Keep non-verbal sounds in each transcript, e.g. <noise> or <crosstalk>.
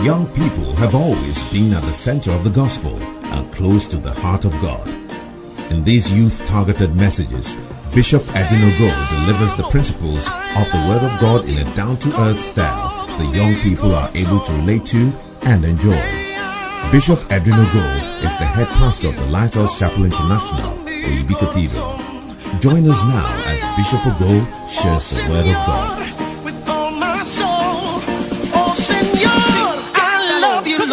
Young people have always been at the center of the gospel and close to the heart of God. In these youth-targeted messages, Bishop Edwin Ogo delivers the principles of the Word of God in a down-to-earth style the young people are able to relate to and enjoy. Bishop Edwin Ogo is the head pastor of the Lighthouse Chapel International, Oibiko Join us now as Bishop Ogo shares the Word of God.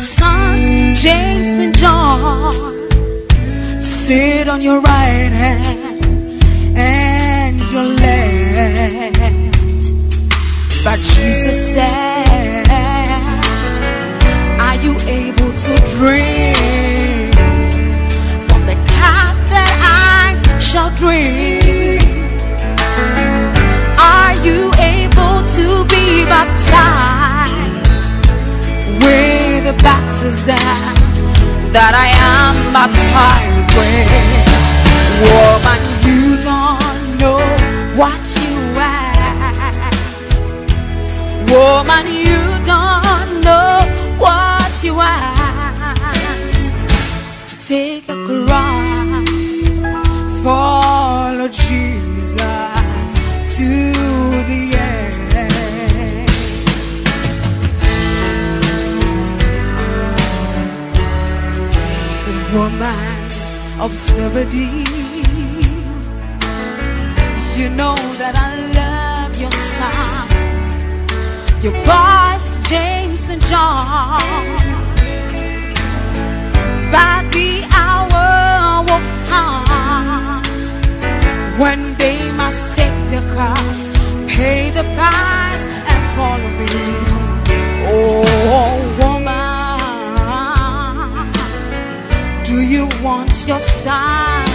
sons, James and John, sit on your right hand and your left. But Jesus said, Are you able to drink from the cup that I shall drink? Are you able to be baptized with the baptism that I am baptized with? Woman, you don't know what you ask. Woman, you don't know what you ask. To take of Zebedee, you know that I love your son your boys, James and John. But the hour will come when they must take the cross, pay the price, and follow me. Oh, woman, do you want your son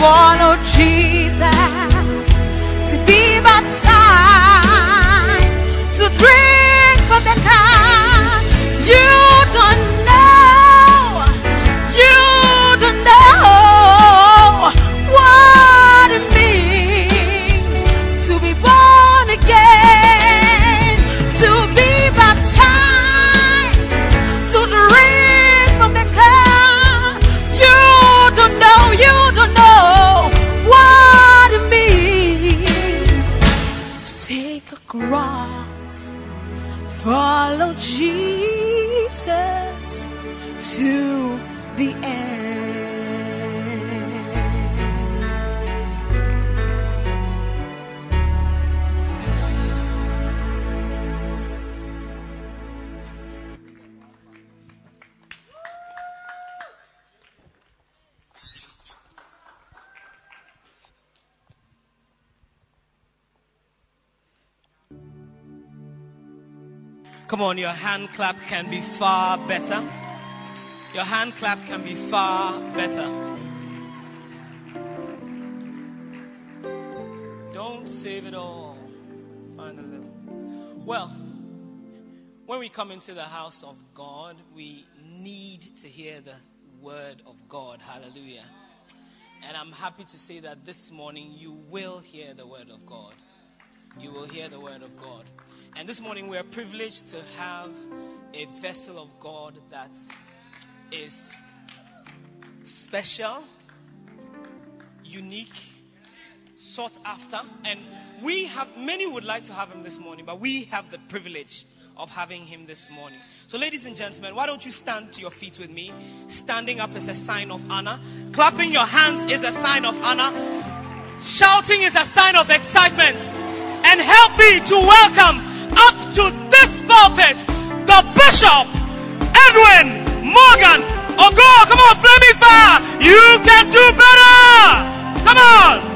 to Come on, your hand clap can be far better. Your hand clap can be far better. Don't save it all. Find a little. Well, when we come into the house of God, we need to hear the word of God. Hallelujah. And I'm happy to say that this morning you will hear the word of God. You will hear the word of God. And this morning we are privileged to have a vessel of God that is special, unique, sought after. And we have, many would like to have him this morning, but we have the privilege of having him this morning. So, ladies and gentlemen, why don't you stand to your feet with me? Standing up is a sign of honor, clapping your hands is a sign of honor, shouting is a sign of excitement. And help me to welcome up to this pulpit the Bishop Edwin Morgan oh, Ogo. Come on, flaming fire! You can do better! Come on!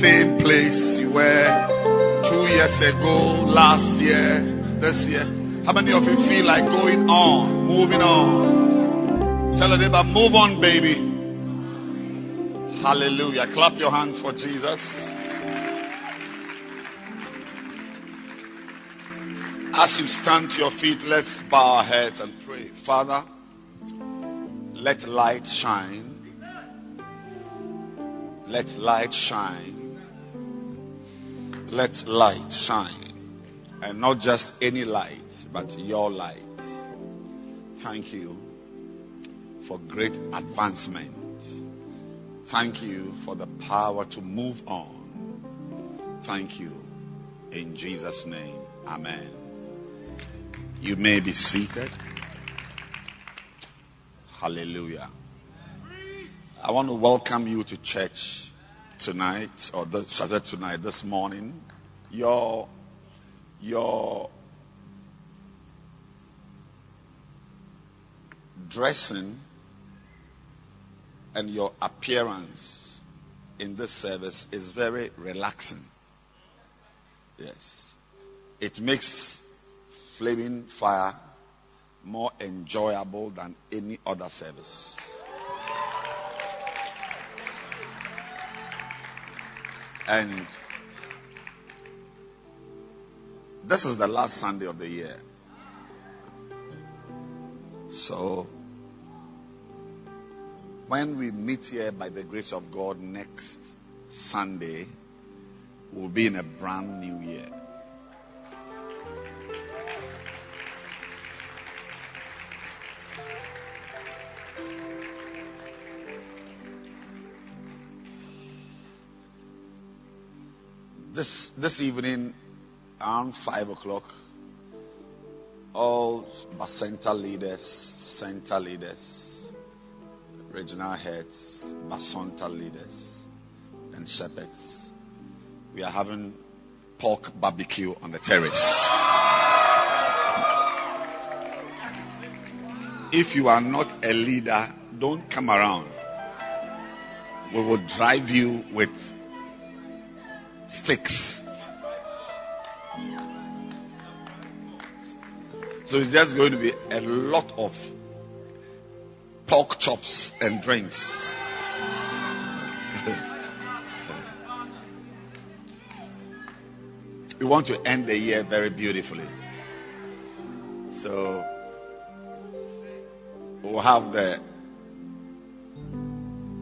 Same place you were two years ago, last year, this year? How many of you feel like going on, moving on? Tell a neighbor, move on, baby. Hallelujah. Clap your hands for Jesus. As you stand to your feet, let's bow our heads and pray. Father, let light shine. Let light shine. Let light shine. And not just any light, but your light. Thank you for great advancement. Thank you for the power to move on. Thank you. In Jesus' name, Amen. You may be seated. Hallelujah. I want to welcome you to church tonight, or this, I said tonight, this morning. Your, your dressing and your appearance in this service is very relaxing. Yes. It makes flaming fire more enjoyable than any other service. And this is the last Sunday of the year. So, when we meet here by the grace of God next Sunday, we'll be in a brand new year. This, this evening, around 5 o'clock, all Bacenta leaders, center leaders, regional heads, Bacenta leaders, and shepherds, we are having pork barbecue on the terrace. If you are not a leader, don't come around. We will drive you with sticks. So it's just going to be a lot of pork chops and drinks. <laughs> we want to end the year very beautifully. So we'll have the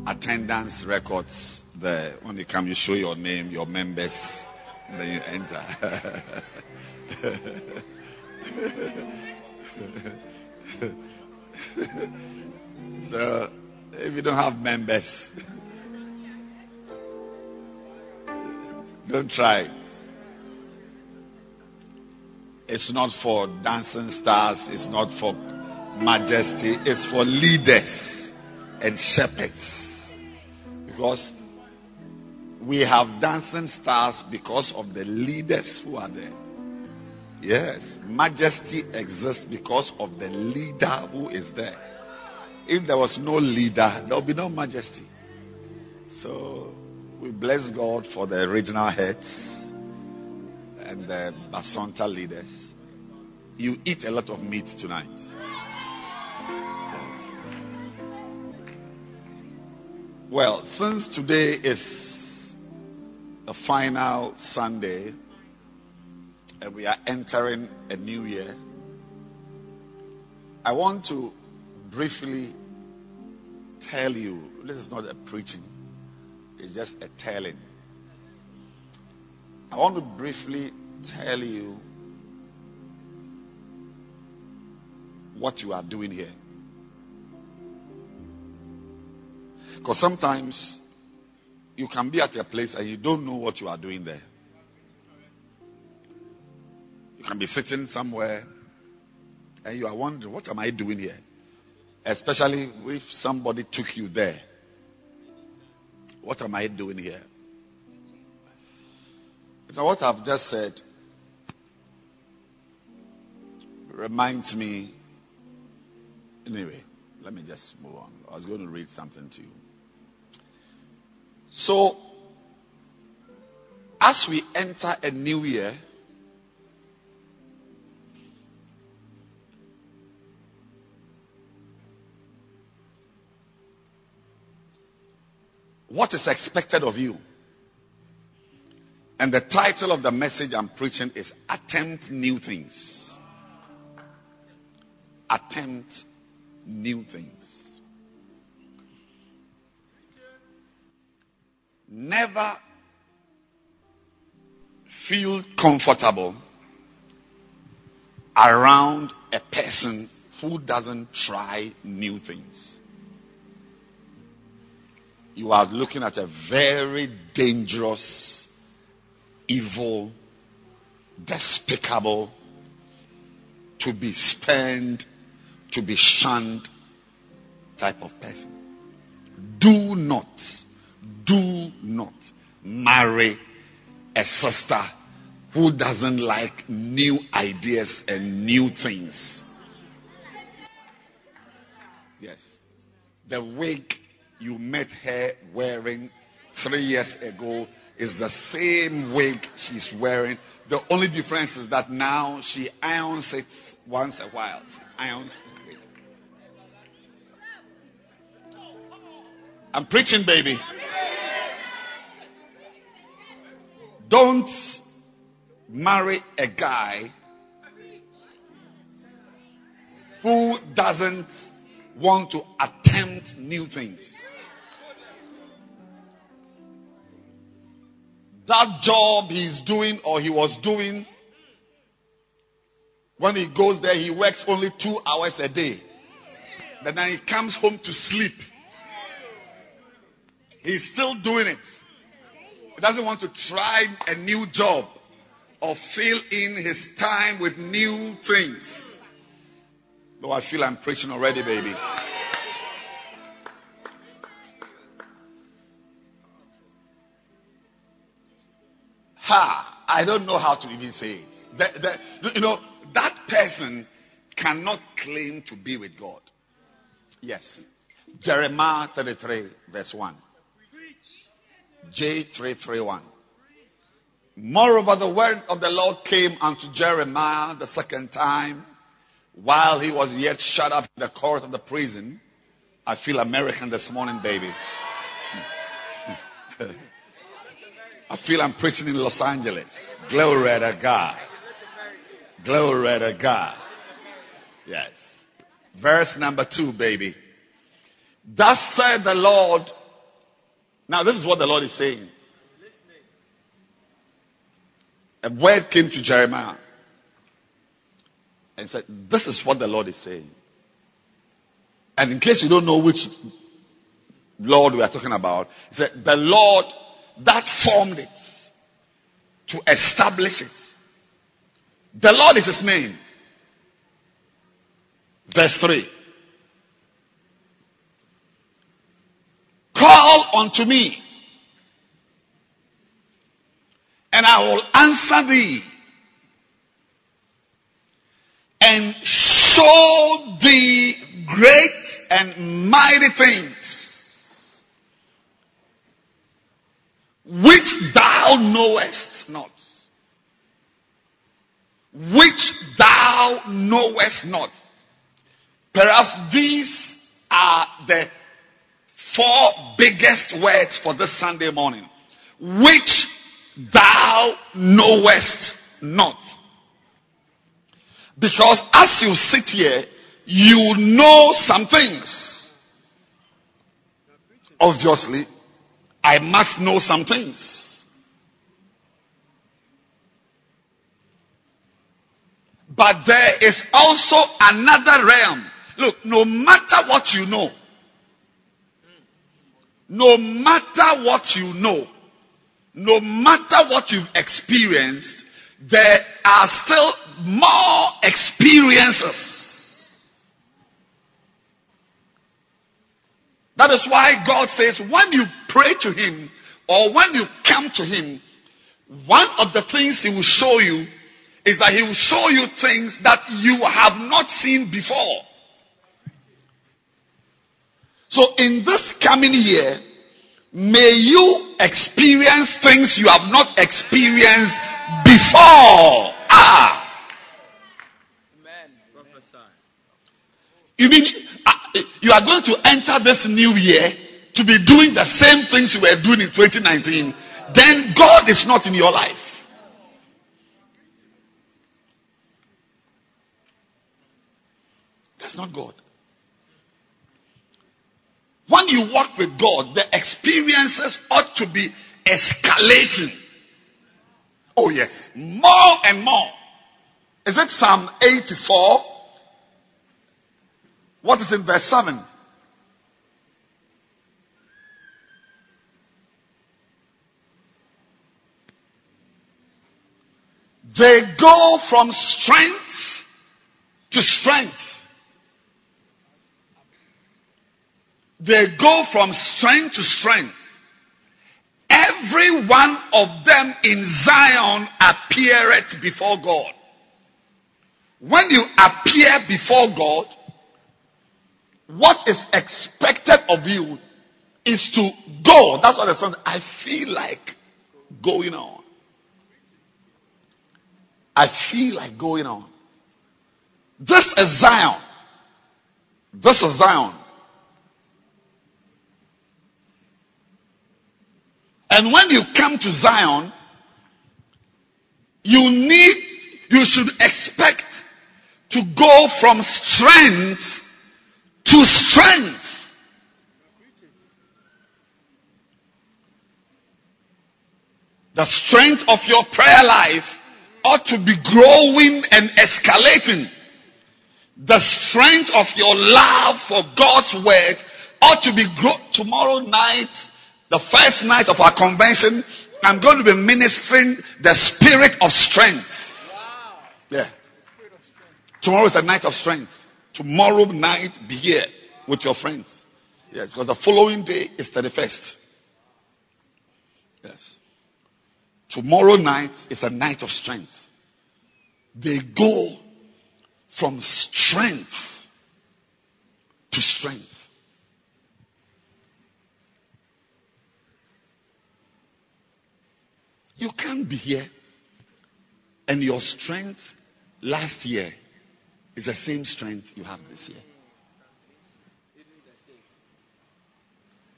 attendance records there. When you come, you show your name, your members, and then you enter. <laughs> so if you don't have members, don't try it. It's not for dancing stars, it's not for majesty, it's for leaders and shepherds. Because we have dancing stars because of the leaders who are there. Yes, majesty exists because of the leader who is there. If there was no leader, there will be no majesty. So we bless God for the original heads and the Bacenta leaders. You eat a lot of meat tonight. Well, since today is the final Sunday and we are entering a new year, I want to briefly tell you this is not a preaching, it's just a telling. I want to briefly tell you what you are doing here. Because sometimes you can be at a place and you don't know what you are doing there. You can be sitting somewhere and you are wondering, what am I doing here? Especially if somebody took you there. What am I doing here? Now, what I've just said reminds me. Anyway, let me just move on. I was going to read something to you. So, as we enter a new year, what is expected of you? And the title of the message I'm preaching is Attempt New Things. Attempt New Things. Never feel comfortable around a person who doesn't try new things. You are looking at a very dangerous, evil, despicable, to be spurned, to be shunned type of person. Do not, do not marry a sister who doesn't like new ideas and new things. Yes. The wig you met her wearing three years ago is the same wig she's wearing. The only difference is that now she irons it once a while. She irons wig. I'm preaching, baby. Don't marry a guy who doesn't want to attempt new things. That job he's doing or he was doing, when he goes there, he works only two hours a day. But Then he comes home to sleep. He's still doing it. Doesn't want to try a new job or fill in his time with new things. Though I feel I'm preaching already, baby. Ha! I don't know how to even say it. You know, that person cannot claim to be with God. Yes. Jeremiah 33, verse 1. J331. Moreover, the word of the Lord came unto Jeremiah the second time while he was yet shut up in the court of the prison. I feel American this morning, baby. <laughs> I feel I'm preaching in Los Angeles. Glory to God. Glory to God. Yes. Verse number two, baby. Thus said the Lord. Now, this is what the Lord is saying. A word came to Jeremiah and said, This is what the Lord is saying. And in case you don't know which Lord we are talking about, he said, The Lord that formed it, to establish it, The Lord is his name. Verse 3. Call unto me, and I will answer thee, and show thee great and mighty things, which thou knowest not. Which thou knowest not. Perhaps these are the four biggest words for this Sunday morning. Which thou knowest not. Because as you sit here, you know some things. Obviously, I must know some things. But there is also another realm. Look, no matter what you know, no matter what you know, no matter what you've experienced, there are still more experiences. That is why God says when you pray to Him or when you come to Him, one of the things He will show you is that He will show you things that you have not seen before. So in this coming year, may you experience things you have not experienced before. Ah. You mean uh, you are going to enter this new year to be doing the same things you were doing in 2019? Then God is not in your life. That's not God. When you walk with God, the experiences ought to be escalating. Oh, yes. More and more. Is it Psalm 84? What is in verse 7? They go from strength to strength. They go from strength to strength. Every one of them in Zion appeareth before God. When you appear before God, what is expected of you is to go. That's what the song. I feel like going on. I feel like going on. This is Zion. This is Zion. And when you come to Zion, you need, you should expect to go from strength to strength. The strength of your prayer life ought to be growing and escalating. The strength of your love for God's word ought to be grow. Tomorrow night, the first night of our convention, I'm going to be ministering the spirit of strength. Yeah. Tomorrow is a night of strength. Tomorrow night, be here with your friends. Yes, because the following day is 31st. Yes. Tomorrow night is a night of strength. They go from strength to strength. You can't be here and your strength last year is the same strength you have this year.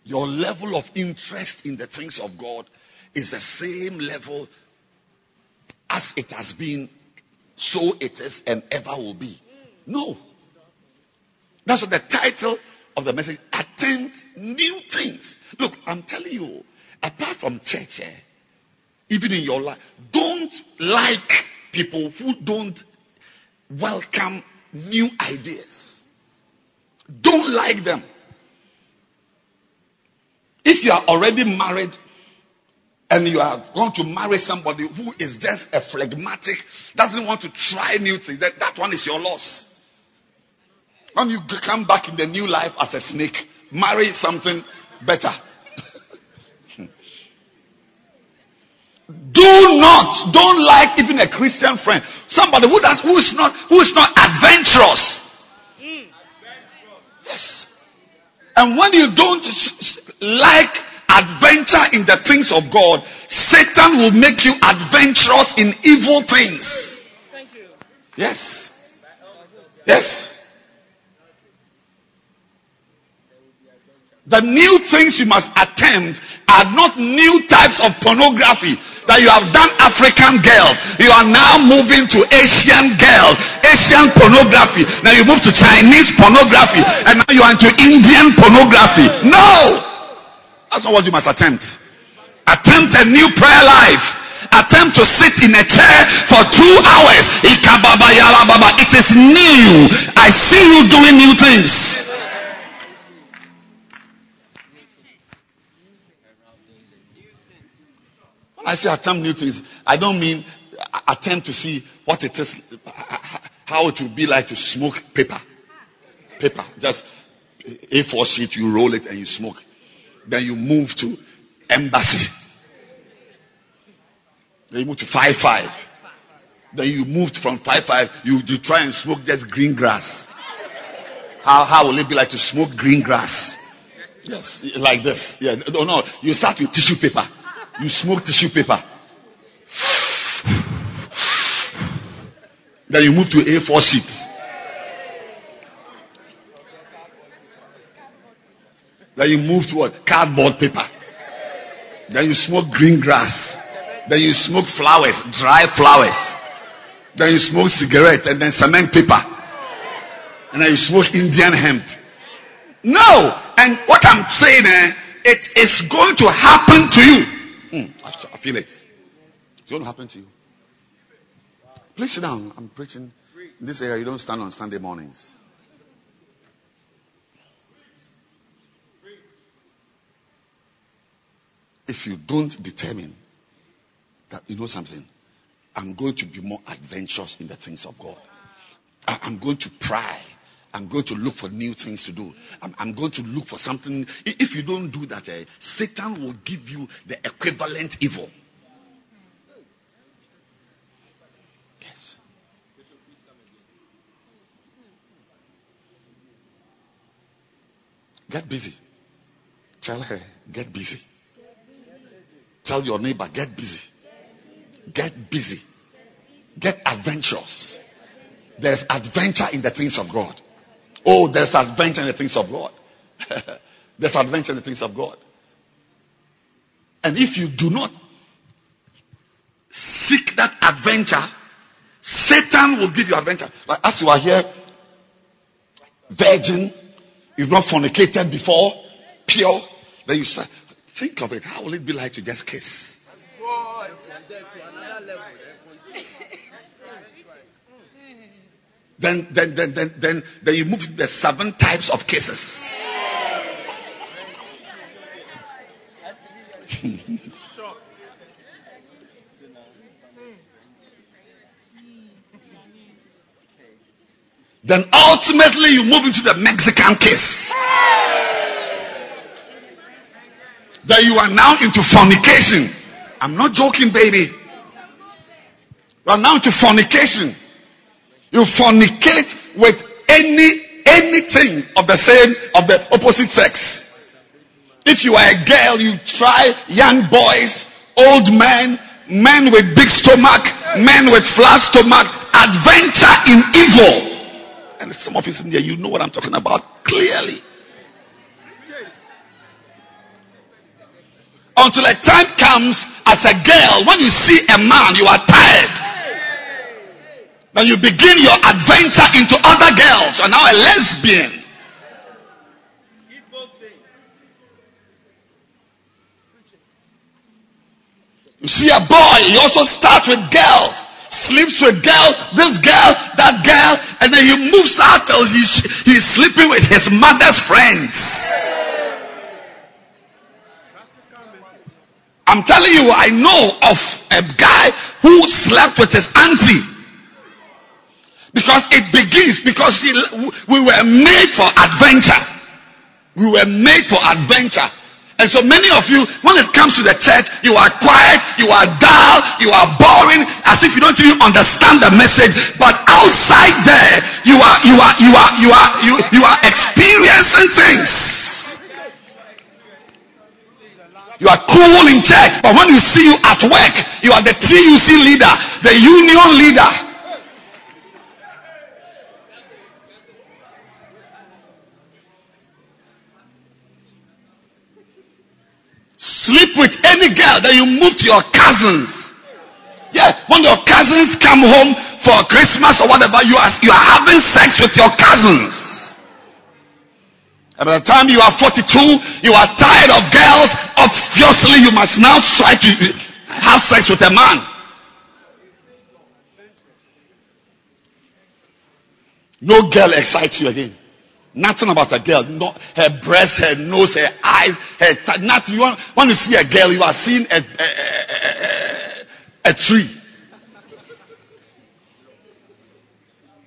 Your level of interest in the things of God is the same level as it has been, so it is, and ever will be. No. That's what the title of the message attend new things. Look, I'm telling you, apart from church, eh, even in your life, don't like people who don't welcome new ideas. Don't like them. If you are already married and you are going to marry somebody who is just a phlegmatic, doesn't want to try new things, that, that one is your loss. When you come back in the new life as a snake, marry something better. Do not, don't like even a Christian friend. Somebody who does, who is not, who is not adventurous. Yes. And when you don't like adventure in the things of God, Satan will make you adventurous in evil things. Thank you. Yes. Yes. The new things you must attempt are not new types of pornography that you have done African girls. You are now moving to Asian girls, Asian pornography. Now you move to Chinese pornography and now you are into Indian pornography. No! That's not what you must attempt. Attempt a new prayer life. Attempt to sit in a chair for two hours. It is new. I see you doing new things. I say attempt new things, I don't mean uh, attempt to see what it is, <laughs> how it will be like to smoke paper. Paper. Just A4 sheet, you roll it and you smoke. Then you move to embassy. Then you move to 5 5. Then you moved from 5 5, you, you try and smoke just green grass. How, how will it be like to smoke green grass? Yes, like this. Yeah, no, no. You start with tissue paper. You smoke tissue paper. Then you move to A4 sheets. Then you move to what? Cardboard paper. Then you smoke green grass. Then you smoke flowers, dry flowers. Then you smoke cigarette and then cement paper. And then you smoke Indian hemp. No! And what I'm saying, eh, it is going to happen to you. Mm, I feel it. It's going to happen to you. Please sit down. I'm preaching in this area. You don't stand on Sunday mornings. If you don't determine that you know something, I'm going to be more adventurous in the things of God. I'm going to pry. I'm going to look for new things to do. I'm, I'm going to look for something. If you don't do that, eh, Satan will give you the equivalent evil. Yes. Get busy. Tell her, get busy. Tell your neighbor, get busy. Get busy. Get adventurous. There's adventure in the things of God. Oh, there's adventure in the things of God. <laughs> there's adventure in the things of God. And if you do not seek that adventure, Satan will give you adventure. Like as you are here, virgin, you've not fornicated before, pure, then you say, think of it. How will it be like to just kiss? Then, then, then, then, then, then you move the seven types of cases. <laughs> then ultimately you move into the Mexican case. Then you are now into fornication. I'm not joking, baby. You are now into fornication. You fornicate with any anything of the same of the opposite sex. If you are a girl, you try young boys, old men, men with big stomach, men with flat stomach, adventure in evil. And some of you in there, you know what I'm talking about clearly. Until a time comes as a girl, when you see a man, you are tired. Then you begin your adventure into other girls. You are now a lesbian. You see a boy, he also starts with girls. Sleeps with girls, this girl, that girl, and then he moves out till he's, he's sleeping with his mother's friends. I'm telling you, I know of a guy who slept with his auntie. Because it begins, because he, we were made for adventure. We were made for adventure. And so many of you, when it comes to the church, you are quiet, you are dull, you are boring, as if you don't even understand the message. But outside there, you are, you are, you are, you are, you, you are experiencing things. You are cool in church, but when we see you at work, you are the TUC leader, the union leader. Sleep with any girl, that you move to your cousins. Yeah, when your cousins come home for Christmas or whatever, you are, you are having sex with your cousins. And by the time you are 42, you are tired of girls. Obviously, you must now try to have sex with a man. No girl excites you again. Nothing about a girl. No, her breast, her nose, her eyes, her t- nothing. You want, when you see a girl, you are seeing a, a, a, a tree.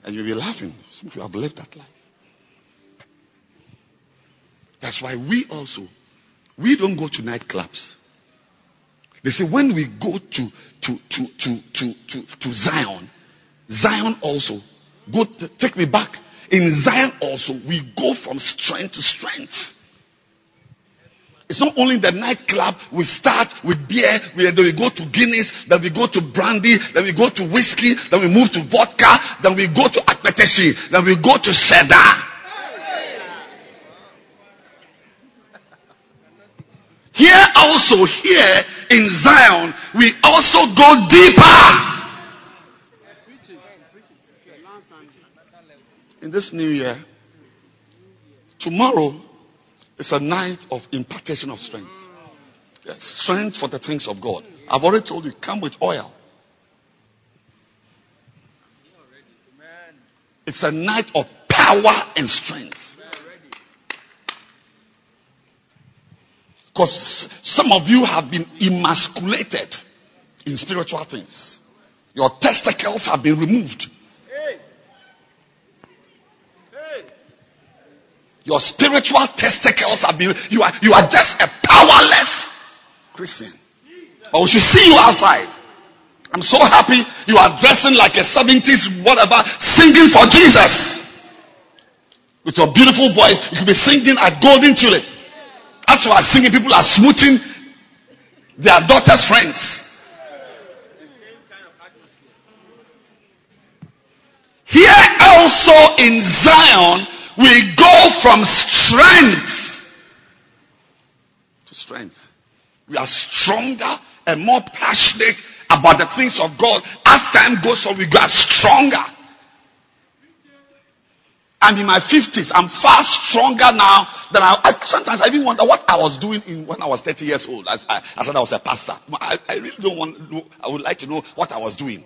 And you'll be laughing. Some people have lived that life. That's why we also, we don't go to nightclubs. They say when we go to, to, to, to, to, to, to Zion, Zion also, go to, take me back. In Zion also, we go from strength to strength. It's not only the nightclub. We start with beer, we, then we go to Guinness, then we go to brandy, then we go to whiskey, then we move to vodka, then we go to akpeteshi, then we go to cheddar. Here also, here in Zion, we also go deeper. In this new year, tomorrow is a night of impartation of strength. Yes, strength for the things of God. I've already told you, come with oil. It's a night of power and strength. Because some of you have been emasculated in spiritual things. Your testicles have been removed. Your spiritual testicles have been, you are, you are just a powerless Christian. But we should see you outside. I'm so happy you are dressing like a 70s whatever, singing for Jesus. With your beautiful voice, you could be singing at Golden Tulip. As you are singing, people are smooching their daughter's friends. Here also in Zion, we go from strength to strength. We are stronger and more passionate about the things of God. As time goes on, we get stronger. I'm in my 50s. I'm far stronger now than I, I sometimes I even wonder what I was doing in, when I was 30 years old. I, I, I said I was a pastor. I, I really don't want. I would like to know what I was doing.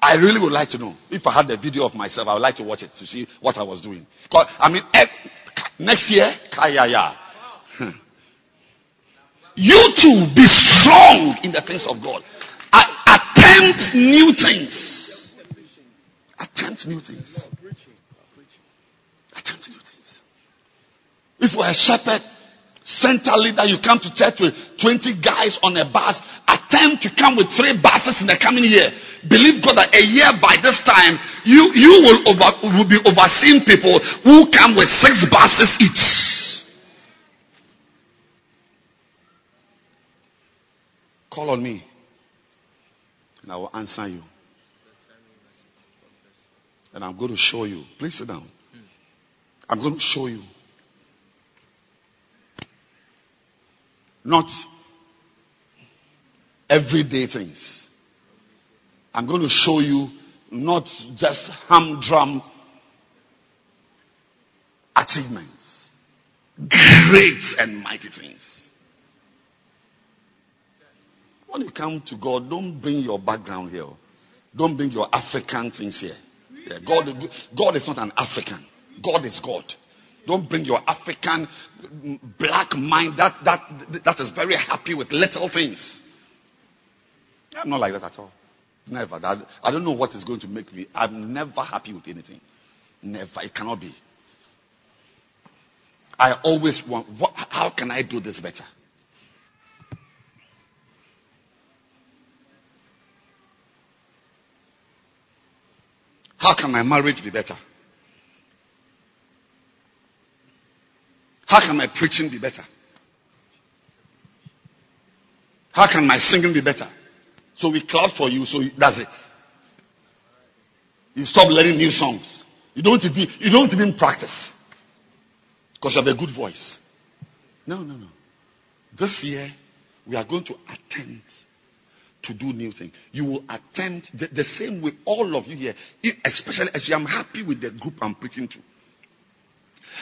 I really would like to know. If I had the video of myself, I would like to watch it to see what I was doing. Because, I mean, eh, next year, kaya <laughs> You too, be strong in the things of God. I, attempt new things. Attempt new things. Attempt new things. If you are a shepherd, center leader, you come to church with 20 guys on a bus, attempt to come with three buses in the coming year. Believe God that a year by this time, you, you will, over, will be overseeing people who come with six buses each. Call on me, and I will answer you. And I'm going to show you. Please sit down. I'm going to show you. Not everyday things. I'm going to show you not just humdrum achievements, great and mighty things. When you come to God, don't bring your background here. Don't bring your African things here. Yeah, God, God is not an African. God is God. Don't bring your African mm, black mind that, that, that is very happy with little things. I'm not like that at all. Never. That, I don't know what is going to make me. I'm never happy with anything. Never. It cannot be. I always want, what, how can I do this better? How can my marriage be better? How can my preaching be better? How can my singing be better? So we clap for you, so that's it. You stop learning new songs. You don't even, you don't even practice. Because you have a good voice. No, no, no. This year, we are going to attempt to do new things. You will attempt the, the, same way all of you here, especially as I'm happy with the group I'm preaching to.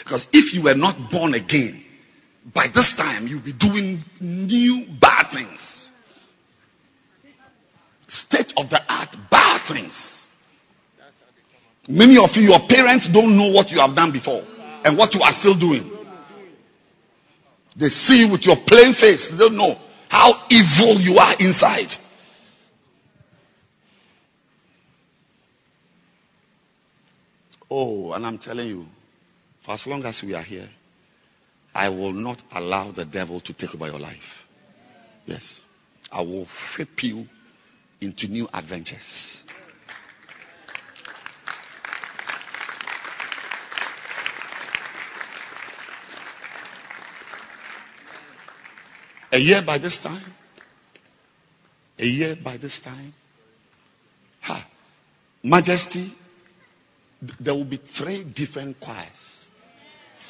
Because if you were not born again, by this time you'll be doing new bad things state of the art bad things. Many of you, your parents don't know what you have done before and what you are still doing. They see you with your plain face. They don't know how evil you are inside. Oh, and I'm telling you, for as long as we are here, I will not allow the devil to take over your life. Yes. I will whip you into new adventures. A year by this time, a year by this time, ha, Majesty, there will be three different choirs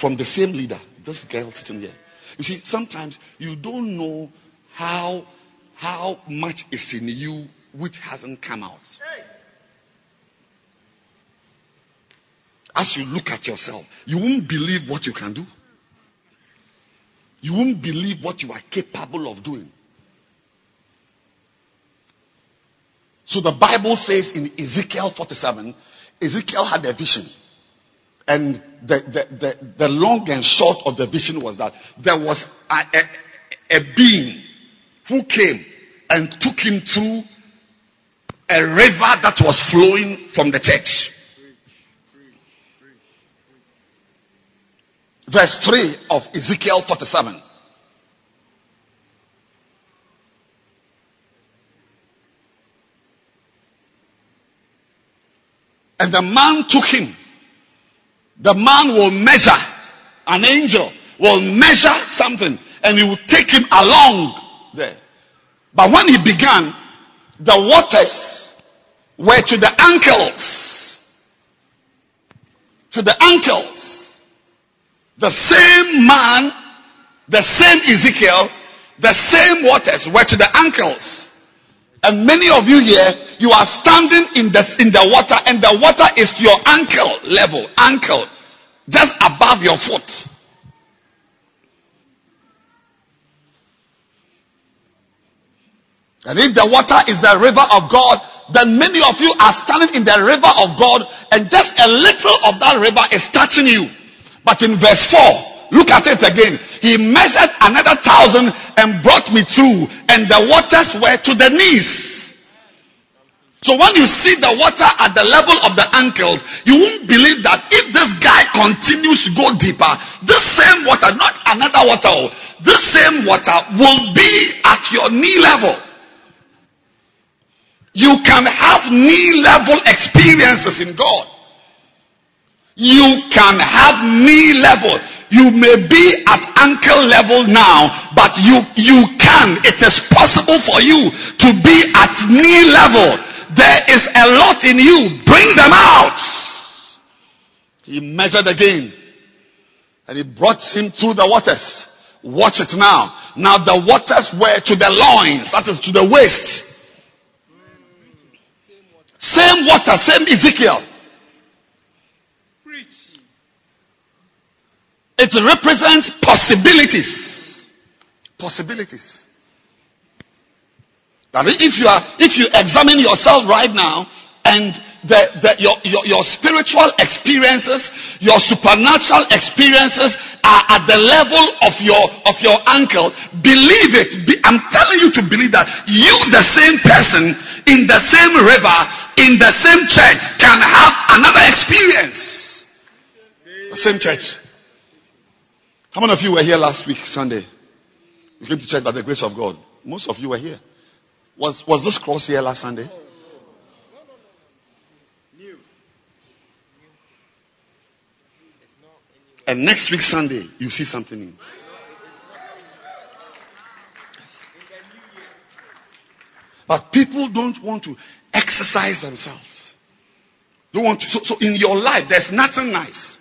from the same leader. This girl sitting here. You see, sometimes you don't know how how much is in you which hasn't come out. As you look at yourself, you won't believe what you can do. You won't believe what you are capable of doing. So the Bible says in Ezekiel 47, Ezekiel had a vision. And the, the, the, the long and short of the vision was that there was a, a, a being who came and took him through a river that was flowing from the church. Verse 3 of Ezekiel 47. And the man took him. The man will measure, an angel will measure something and he will take him along there. But when he began, the waters were to the ankles. To the ankles. The same man, the same Ezekiel, the same waters were to the ankles. And many of you here, you are standing in the, in the water and the water is to your ankle level, ankle, just above your foot. And if the water is the river of God, then many of you are standing in the river of God and just a little of that river is touching you. But in verse 4, look at it again. He measured another thousand and brought me through and the waters were to the knees. So when you see the water at the level of the ankles, you won't believe that if this guy continues to go deeper, this same water, not another water, oh, this same water will be at your knee level. You can have knee level experiences in God. You can have knee level. You may be at ankle level now, but you, you can. It is possible for you to be at knee level. There is a lot in you. Bring them out. He measured again and he brought him through the waters. Watch it now. Now the waters were to the loins, that is to the waist. Same water, same Ezekiel. It represents possibilities. Possibilities. If you are, if you examine yourself right now and the, the, your, your, your spiritual experiences, your supernatural experiences are at the level of your of your uncle, believe it. Be- I'm telling you to believe that you, the same person in the same river, in the same church, can have another experience. The same church. How many of you were here last week, Sunday? You came to church by the grace of God. Most of you were here. Was was this cross here last Sunday? New and next week Sunday, you see something new. But people don't want to exercise themselves. Don't want to. So, so in your life, there's nothing nice.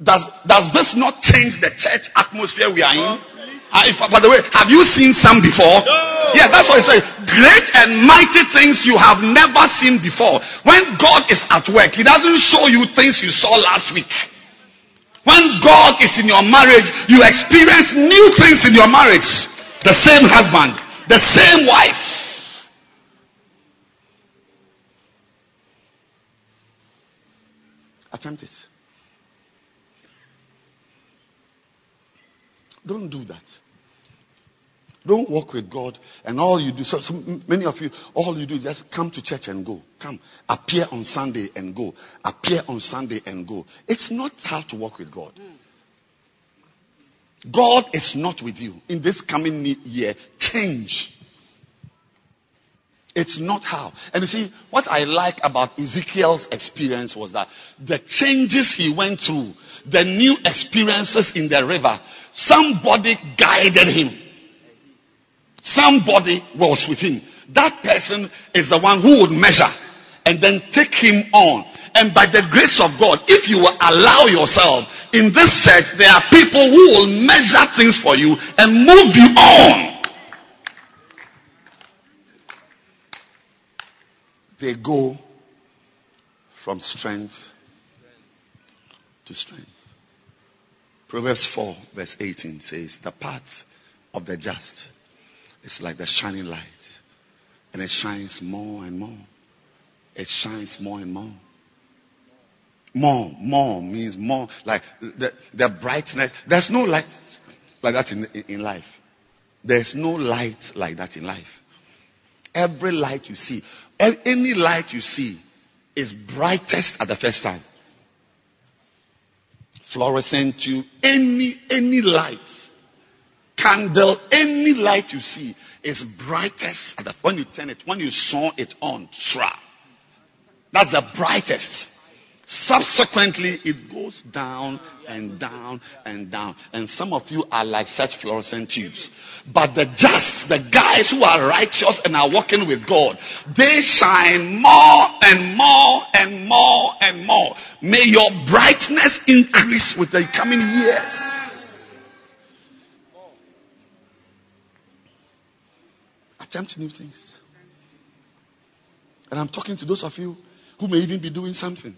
Does, does this not change the church atmosphere we are in? Uh, if, by the way, have you seen some before? Oh. Yeah, that's what it says. Great and mighty things you have never seen before. When God is at work, He doesn't show you things you saw last week. When God is in your marriage, you experience new things in your marriage. The same husband, the same wife. Attempt it. Don't do that. Don't walk with God and all you do. So, so many of you, all you do is just come to church and go. Come. Appear on Sunday and go. Appear on Sunday and go. It's not how to walk with God. God is not with you in this coming year. Change. It's not how. And you see, what I like about Ezekiel's experience was that the changes he went through, the new experiences in the river, somebody guided him. Somebody was with him. That person is the one who would measure and then take him on. And by the grace of God, if you will allow yourself in this church, there are people who will measure things for you and move you on. They go from strength to strength. Proverbs 4, verse 18 says, The path of the just is like the shining light, and it shines more and more. It shines more and more. More, more means more. Like the, the brightness. There's no light like that in, in, in life. There's no light like that in life. Every light you see, any light you see is brightest at the first time. Fluorescent tube, any, any light, candle, any light you see is brightest when you turn it, when you saw it on, tra. That's the brightest. Subsequently, it goes down and down and down. And some of you are like such fluorescent tubes. But the just, the guys who are righteous and are walking with God, they shine more and more and more and more. May your brightness increase with the coming years. Attempt new things. And I'm talking to those of you who may even be doing something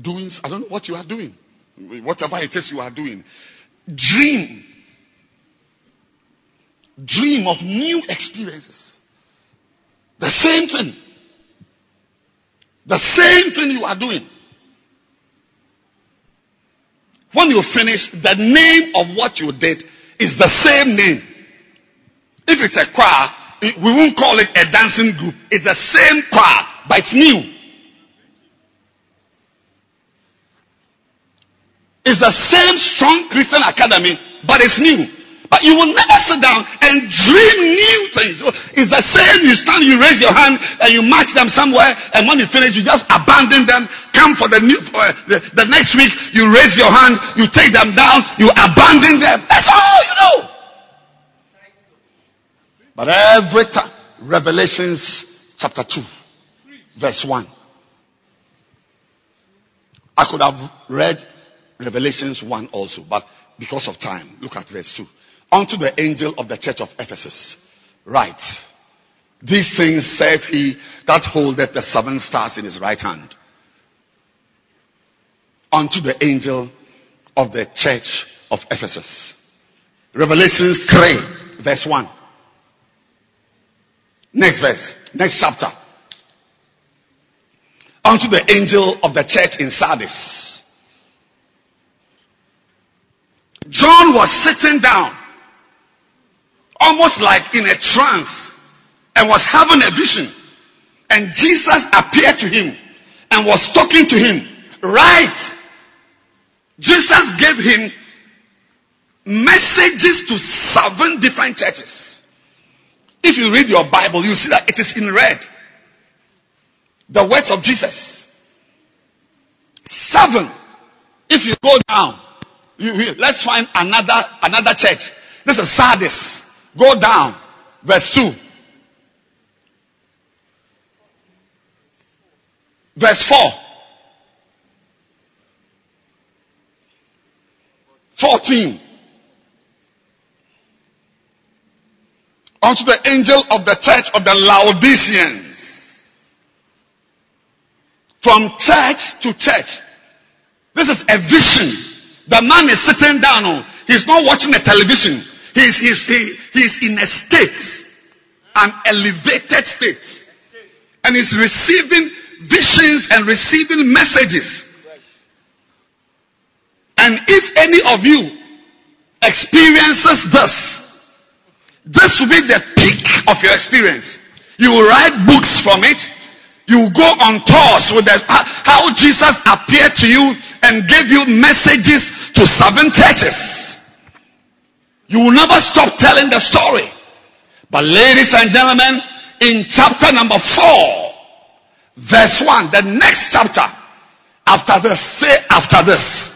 doing, I don't know what you are doing. Whatever it is you are doing. Dream. Dream of new experiences. The same thing. The same thing you are doing. When you finish, the name of what you did is the same name. If it's a choir, we won't call it a dancing group. It's the same choir, but it's new. It's the same strong Christian academy, but it's new. But you will never sit down and dream new things. It's the same. You stand, you raise your hand, and you march them somewhere, and when you finish, you just abandon them. Come for the new, uh, the, the next week, you raise your hand, you take them down, you abandon them. That's all you know. But every time, Revelations chapter 2, verse 1. I could have read Revelations 1 also, but because of time, look at verse 2. Unto the angel of the church of Ephesus, write, These things saith he that holdeth the seven stars in his right hand. Unto the angel of the church of Ephesus. Revelations 3, verse 1. Next verse, next chapter. Unto the angel of the church in Sardis John was sitting down, almost like in a trance, and was having a vision. And Jesus appeared to him and was talking to him. Right. Jesus gave him messages to seven different churches. If you read your Bible, you see that it is in red. The words of Jesus. Seven. If you go down, you, let's find another another church. This is Sardis. Go down, verse two. Verse 4. 14. Unto the angel of the church of the Laodiceans. From church to church. This is a vision. The man is sitting down. oh. He's not watching a television. He's, he's, he, he's in a state. An elevated state and is receiving visions and receiving messages. And if any of you experiences this, this will be the peak of your experience. You will write books from it. You will go on tours with the, how Jesus appeared to you and gave you messages to seven churches. You will never stop telling the story. But ladies and gentlemen, in chapter number four, verse one, the next chapter, after this, say after this,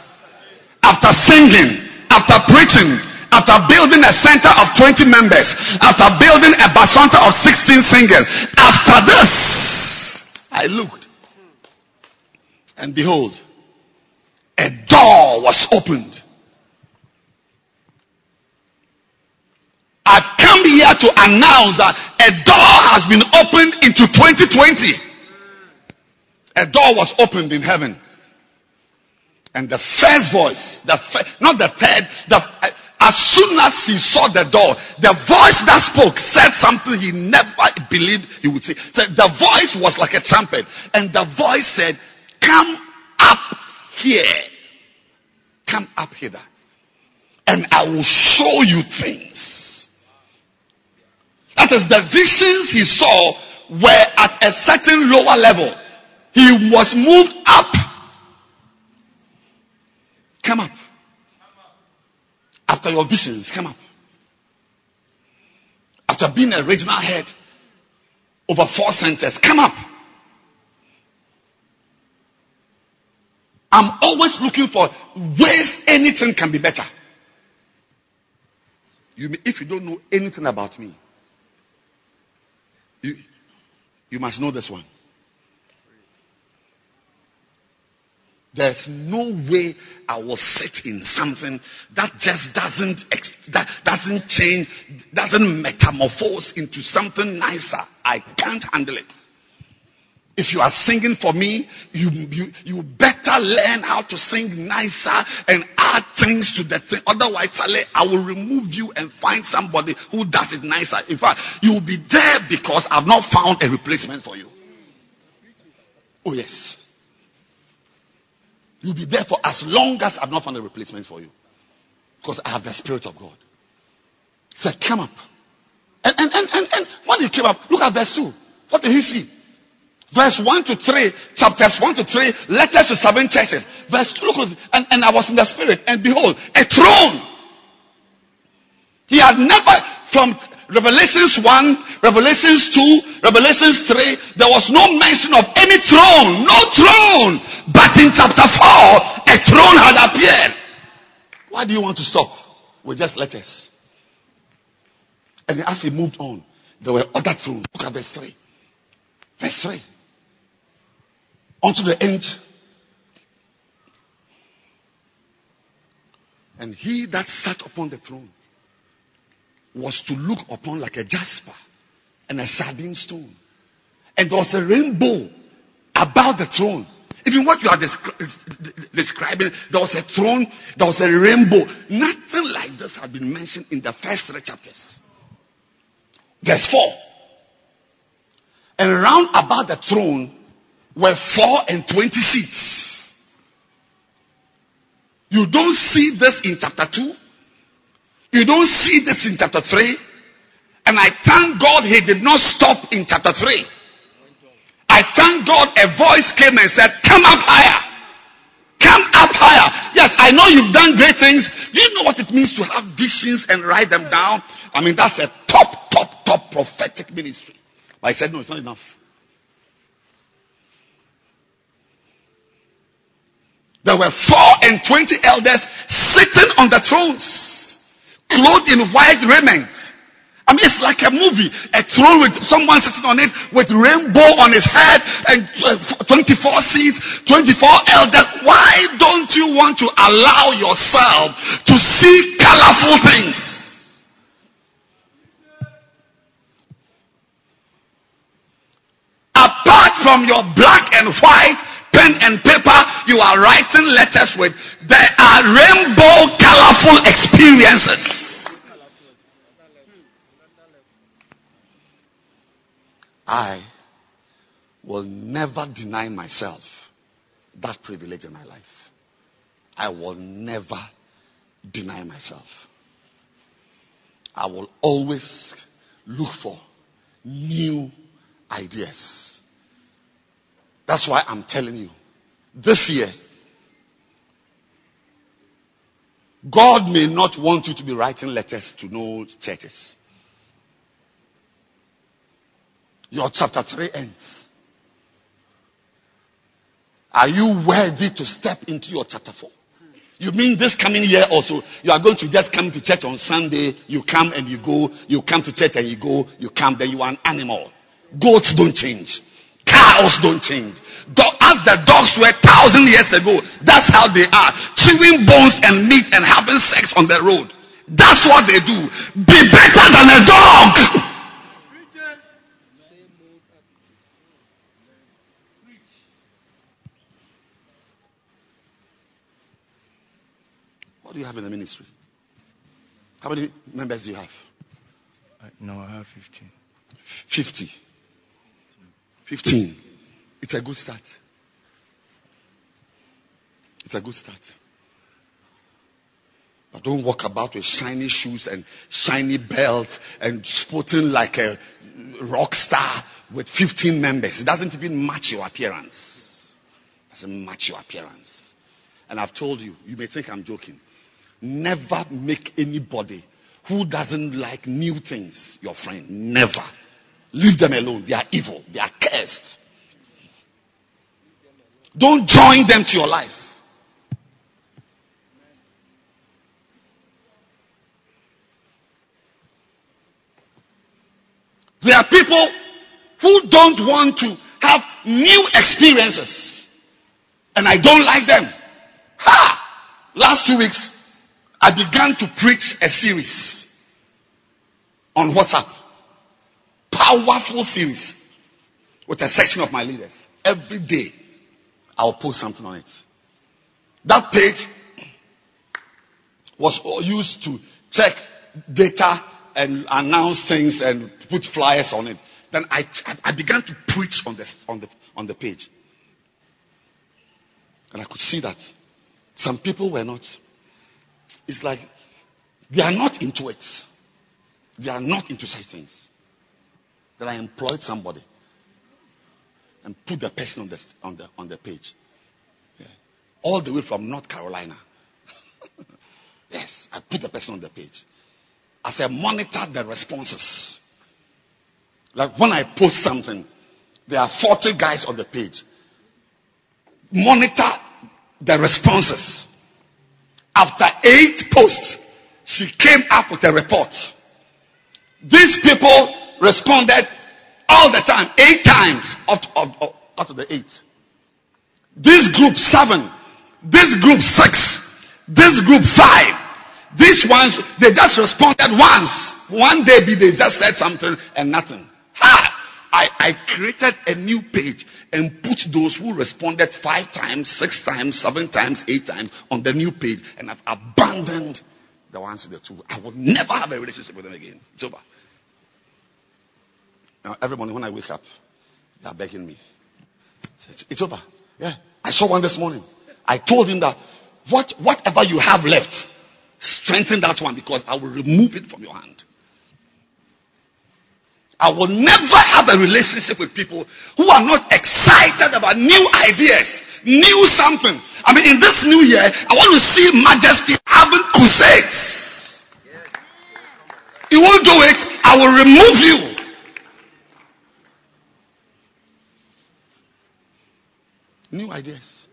after singing, after preaching, after building a center of 20 members, after building a Bacenta of 16 singers, after this, I looked, and behold, a door was opened. I've come here to announce that a door has been opened into 2020. A door was opened in heaven. And the first voice, the not the third, the, as soon as he saw the door, the voice that spoke said something he never believed he would say. Said the voice was like a trumpet, and the voice said, "Come up here, come up hither, and I will show you things." That is the visions he saw were at a certain lower level. He was moved up. Come up. After your visions, come up. After being a regional head over four centers, come up. I'm always looking for ways anything can be better. You, if you don't know anything about me, you, you must know this one. There's no way I will sit in something that just doesn't that doesn't change, doesn't metamorphose into something nicer. I can't handle it. If you are singing for me, you, you, you better learn how to sing nicer and add things to the thing. Otherwise, Charlie, I will remove you and find somebody who does it nicer. In fact, you will be there because I've not found a replacement for you. Oh, yes. You'll be there for as long as I've not found a replacement for you. Because I have the Spirit of God. Said, come up. And, and, and, and, and when he came up, look at verse 2. What did he see? Verse 1 to 3, chapters 1 to 3, letters to seven churches. Verse 2, look, and, and I was in the Spirit, and behold, a throne. He had never, from Revelations 1, Revelations 2, Revelations 3, there was no mention of any throne, no throne. But in chapter 4, a throne had appeared. Why do you want to stop with just letters? And as he moved on, there were other thrones. Look at verse 3. Verse 3. Unto the end. And he that sat upon the throne was to look upon like a jasper and a sardine stone. And there was a rainbow about the throne. Even what you are descri- describing, there was a throne, there was a rainbow. Nothing like this had been mentioned in the first three chapters. Verse 4. And round about the throne were four and twenty seats. You don't see this in chapter 2. You don't see this in chapter 3. And I thank God he did not stop in chapter 3. I thank God a voice came and said, Come up higher. Come up higher. Yes, I know you've done great things. Do you know what it means to have visions and write them down? I mean, that's a top, top, top prophetic ministry. But I said, No, it's not enough. There were four and twenty elders sitting on the thrones, clothed in white raiment. I mean, it's like a movie. A throne with someone sitting on it with rainbow on his head and uh, 24 seats, 24 elders. Why don't you want to allow yourself to see colorful things? Apart from your black and white pen and paper you are writing letters with, there are rainbow colorful experiences. I will never deny myself that privilege in my life. I will never deny myself. I will always look for new ideas. That's why I'm telling you this year, God may not want you to be writing letters to no churches. Your chapter 3 ends. Are you worthy to step into your chapter 4? You mean this coming year also, you are going to just come to church on Sunday, you come and you go, you come to church and you go, you come, then you are an animal. Goats don't change. Cows don't change. as the dogs were thousand years ago, that's how they are. Chewing bones and meat and having sex on the road. That's what they do. Be better than a dog. What do you have in the ministry? How many members do you have? Uh, no, I have 15. 50. 15. It's a good start. It's a good start. But don't walk about with shiny shoes and shiny belts and sporting like a rock star with 15 members. It doesn't even match your appearance. It doesn't match your appearance. And I've told you, you may think I'm joking. Never make anybody who doesn't like new things your friend. Never. Leave them alone. They are evil. They are cursed. Don't join them to your life. There are people who don't want to have new experiences. And I don't like them. Ha! Last two weeks, I began to preach a series on WhatsApp. Powerful series with a section of my leaders. Every day, I'll post something on it. That page was used to check data and announce things and put flyers on it. Then I, I began to preach on the, on, the, on the page. And I could see that some people were not it's like they are not into it. They are not into such things. Then I employed somebody and put the person on the, on the, on the page. Yeah. All the way from North Carolina. <laughs> yes, I put the person on the page. As I monitor the responses. Like when I post something, there are 40 guys on the page. Monitor the responses. After eight posts, she came up with a report. These people responded all the time, eight times out of, out of the eight. This group seven, this group six, this group five. These ones, they just responded once. One day they just said something and nothing. Ha! I, I created a new page and put those who responded five times, six times, seven times, eight times on the new page, and I've abandoned the ones with the two. I will never have a relationship with them again. It's over. Now, every morning when I wake up, they are begging me. It's, over. Yeah. I saw one this morning. I told him that what, whatever you have left, Strengthen that one because I will remove it from your hand. I will never have a relationship with people who are not excited about new ideas, new something. I mean, in this new year, I want to see Majesty having crusades. You won't do it, I will remove you. New ideas.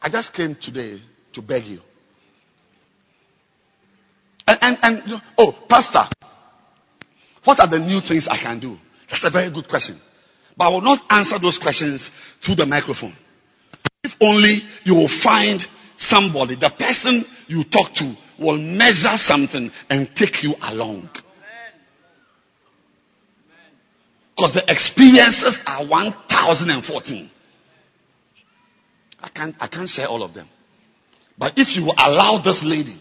I just came today to beg you. And, and, and, oh, Pastor, what are the new things I can do? That's a very good question. But I will not answer those questions through the microphone. If only you will find somebody, the person you talk to will measure something and take you along. Because the experiences are 1014. I can't, I can't share all of them. But if you allow this lady,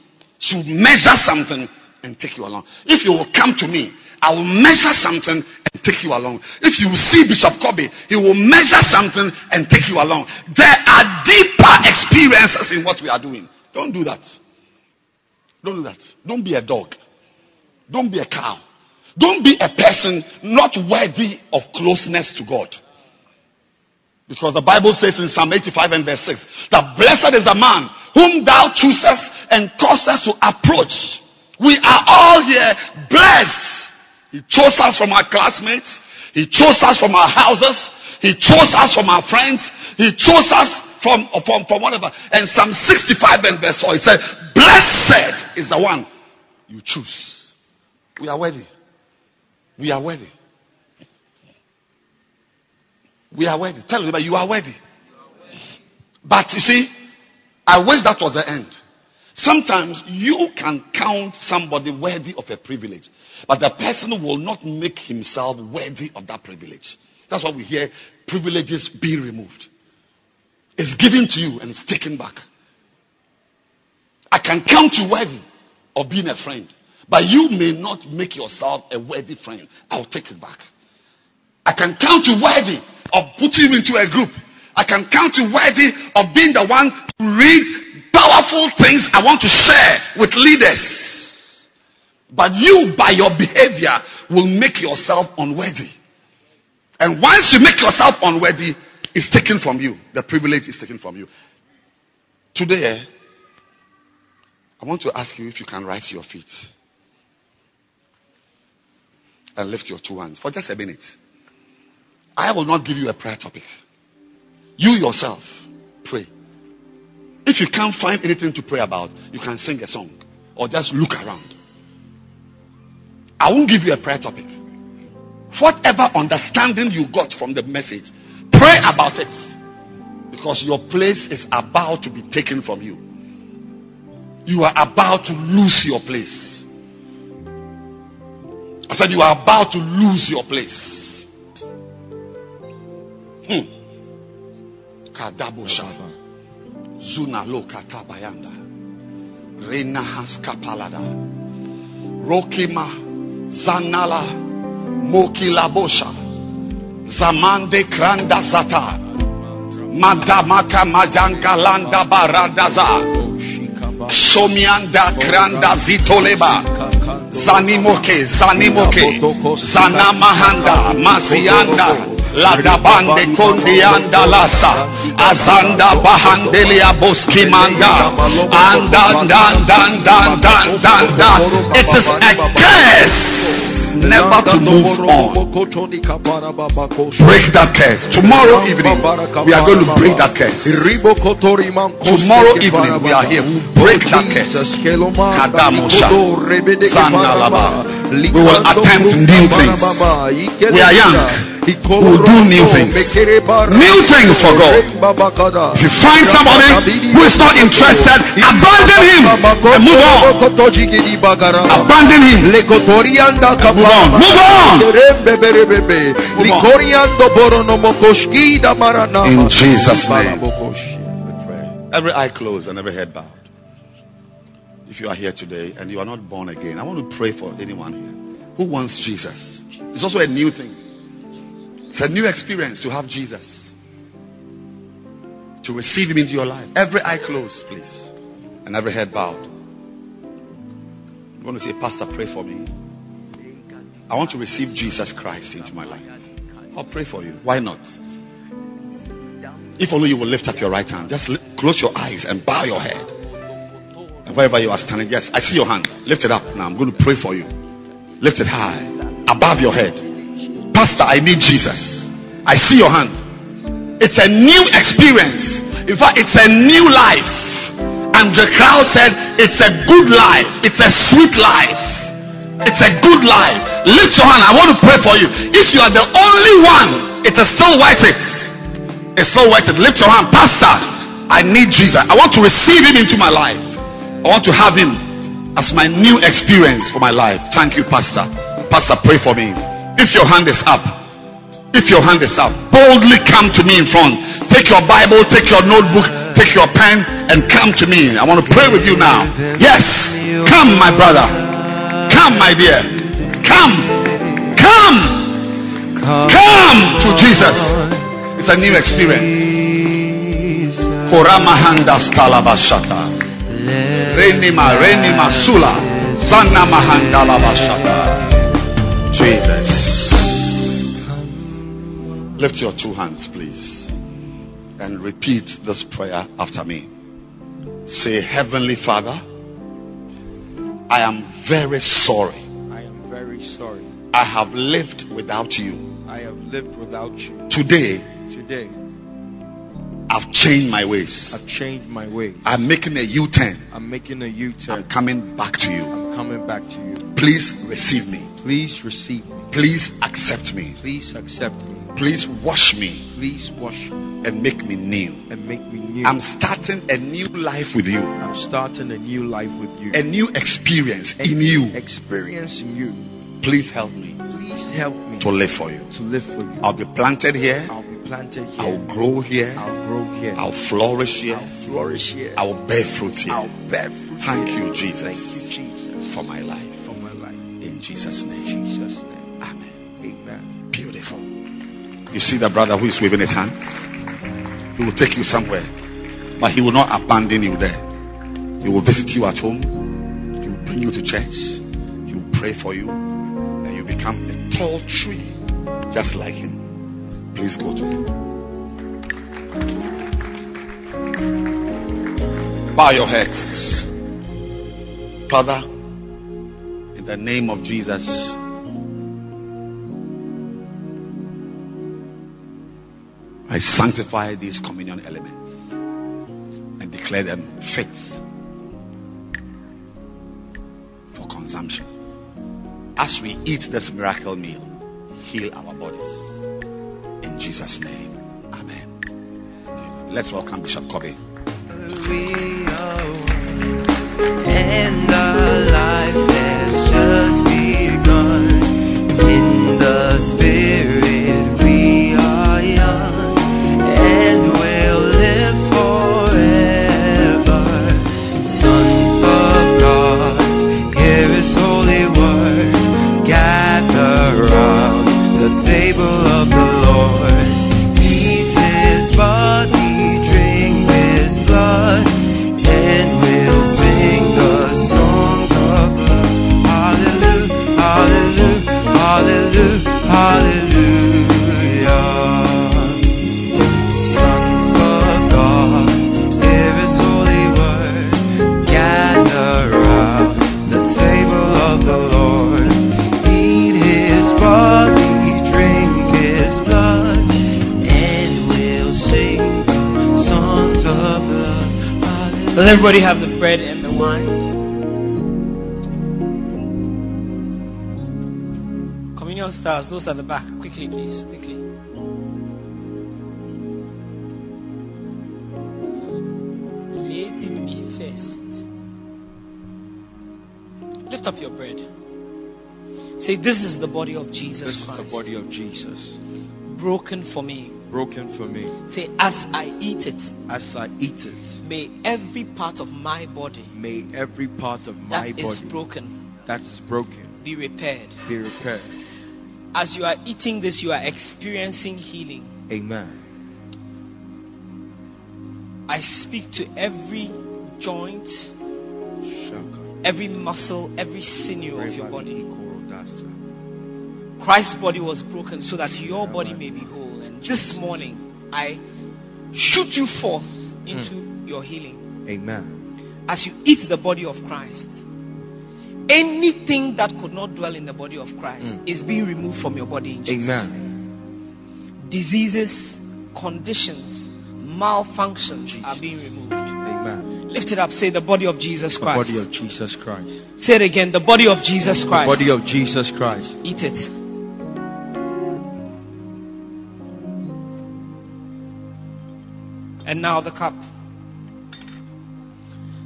will measure something and take you along. If you will come to me, I will measure something and take you along. If you see Bishop Kobe, he will measure something and take you along. There are deeper experiences in what we are doing. Don't do that. Don't do that. Don't be a dog. Don't be a cow. Don't be a person not worthy of closeness to God. Because the Bible says in Psalm 85 and verse 6 that blessed is the man whom thou choosest and causest to approach. We are all here blessed. He chose us from our classmates. He chose us from our houses. He chose us from our friends. He chose us from, from, from whatever. And Psalm 65 and verse 4, he said, blessed is the one you choose. We are worthy. We are worthy. We are worthy. Tell everybody you are worthy. But you see, I wish that was the end. Sometimes you can count somebody worthy of a privilege, but the person will not make himself worthy of that privilege. That's why we hear privileges be removed. It's given to you and it's taken back. I can count you worthy of being a friend, but you may not make yourself a worthy friend. I'll take it back. I can count you worthy of putting into a group. I can count you worthy of being the one to read powerful things I want to share with leaders. But you, by your behavior, will make yourself unworthy. And once you make yourself unworthy, it's taken from you. The privilege is taken from you. Today, eh, I want to ask you if you can rise to your feet and lift your two hands for just a minute. I will not give you a prayer topic. You yourself pray. If you can't find anything to pray about, you can sing a song or just look around. I won't give you a prayer topic. Whatever understanding you got from the message, pray about it. Because your place is about to be taken from you. You are about to lose your place. I said, You are about to lose your place. Hmm. Kadabosha. Zuna loka tabayanda. Rena haskapalada. Rokima. Zanala. Mokilabosha. Zamande kranda zata. Madamaka majanga landa baradaza. Shomianda kranda zitoleba. Zanimoke, Zanimoke, Zanamahanda, Mazianda, Ladabande Kondianda Lasa, Azanda Bahandelia Boskimanda, Anda Dan Dan Dan Dan Dan Dan. It is a curse never to move on. Break that curse. Tomorrow evening, we are going to break that curse. Tomorrow evening, we are here. Break that curse. Kadamosha. We will attempt new things. We are young. We will do new things. New things for God. If you find somebody who is not interested, abandon him and move on. Abandon him. Move on. Move on. In Jesus' name. Every eye closed and every head bowed. If you are here today and you are not born again, I want to pray for anyone here who wants Jesus. It's also a new thing. It's a new experience to have Jesus. to receive Him into your life. Every eye closed, please, and every head bowed. You want to say, Pastor, pray for me. I want to receive Jesus Christ into my life. I'll pray for you. Why not? If only you will lift up your right hand, just close your eyes and bow your head. Wherever you are standing, yes, I see your hand. Lift it up now. I'm going to pray for you. Lift it high, above your head. Pastor, I need Jesus. I see your hand. It's a new experience. In fact, it's a new life. And the crowd said, It's a good life. It's a sweet life. It's a good life. Lift your hand. I want to pray for you. If you are the only one, it is still worth it. It's still worth it. Lift your hand. Pastor, I need Jesus. I want to receive him into my life. I want to have him as my new experience for my life. Thank you, Pastor. Pastor, pray for me. If your hand is up, if your hand is up, boldly come to me in front. Take your Bible, take your notebook, take your pen, and come to me. I want to pray with you now. Yes, come, my brother. Come, my dear. Come. Come. Come to Jesus. It's a new experience. Stalabashata. Renima, renima sula. Sana mahandalabashata. Jesus. Lift your two hands, please, and repeat this prayer after me. Say, Heavenly Father, I am very sorry. I am very sorry. I have lived without you. I have lived without you. Today, Today, I've changed my ways. I've changed my way. I'm making a U turn. I'm making a U turn. I'm coming back to you. I'm coming back to you. Please receive me. Please receive me. Please accept me. Please accept me. Please wash me Please wash me and make me new. and make me new. I'm starting a new life with you. I'm starting a new life with you. A new experience in you. Experience in you. Please help me Please help me to live for you. to live for you. I'll be planted here. I'll planted here. I'll grow here. I'll grow here. I'll flourish here. I'll flourish here. I'll bear fruit here. I'll bear fruit. Thank here. you, Jesus, Thank you, Jesus, for my life. for my life. In Jesus' In name. Jesus' name. Amen. Amen. Beautiful. You see that brother who is waving his hands? He will take you somewhere, but he will not abandon you there. He will visit you at home. He will bring you to church. He will pray for you, and you become a tall tree, just like him. Please go to him. Bow your heads. Father, in the name of Jesus, I sanctify these communion elements and declare them fit for consumption. As we eat this miracle meal, heal our bodies. In Jesus' name, Amen. Let's welcome Bishop Kobe. Everybody have the bread and the wine? Communion stars, those at the back. Quickly, please. Quickly. Let it be first. Lift up your bread. Say, This is the body of Jesus This is the body of Jesus, broken for me. broken for me. Say, As I eat it, As I eat it, may every part of my body may every part of my that is body broken that is broken be repaired. be repaired. As you are eating this, you are experiencing healing. Amen. I speak to every joint, Shaka. every muscle, every sinew of your body. Christ's body was broken so that your body may be whole. And this morning, I shoot you forth into your healing. Amen. As you eat the body of Christ, anything that could not dwell in the body of Christ Mm. is being removed from your body in Jesus' Amen. name. Diseases, conditions, malfunctions Jesus. are being removed. Amen. Lift it up. Say the body of Jesus Christ. The body of Jesus Christ. Say it again. The body of Jesus Christ. The Christ. body of Jesus Christ. Eat it. And now the cup.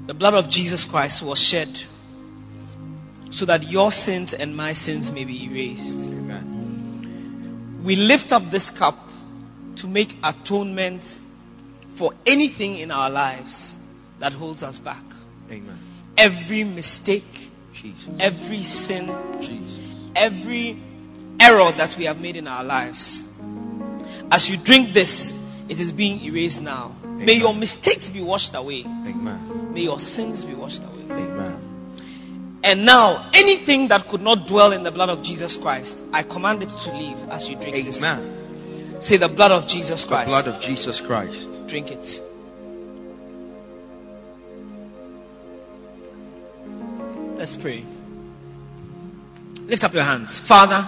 The blood of Jesus Christ was shed so that your sins and my sins may be erased. Amen. We lift up this cup to make atonement for anything in our lives that holds us back. Amen. Every mistake, Jesus. every sin, Jesus. every error that we have made in our lives. As you drink this, it is being erased now. May your mistakes be washed away. Amen. May your sins be washed away. Amen. And now, anything that could not dwell in the blood of Jesus Christ, I command it to leave as you drink this. Amen. Say the blood of Jesus Christ. The blood of Jesus Christ. Drink it. Let's pray. Lift up your hands. Father,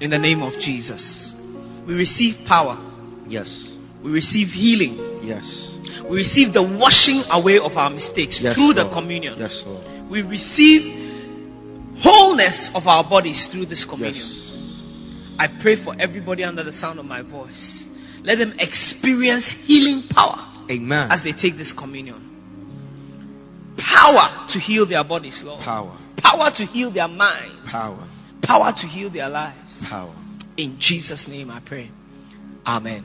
in the name of Jesus, we receive power. Yes. We receive healing. Yes. We receive the washing away of our mistakes Yes. through the communion. Yes, Lord. We receive wholeness of our bodies through this communion. Yes. I pray for everybody under the sound of my voice. Let them experience healing power Amen. as they take this communion. Power to heal their bodies, Lord. Power. Power to heal their minds. Power. Power to heal their lives. Power. In Jesus' name I pray. Amen.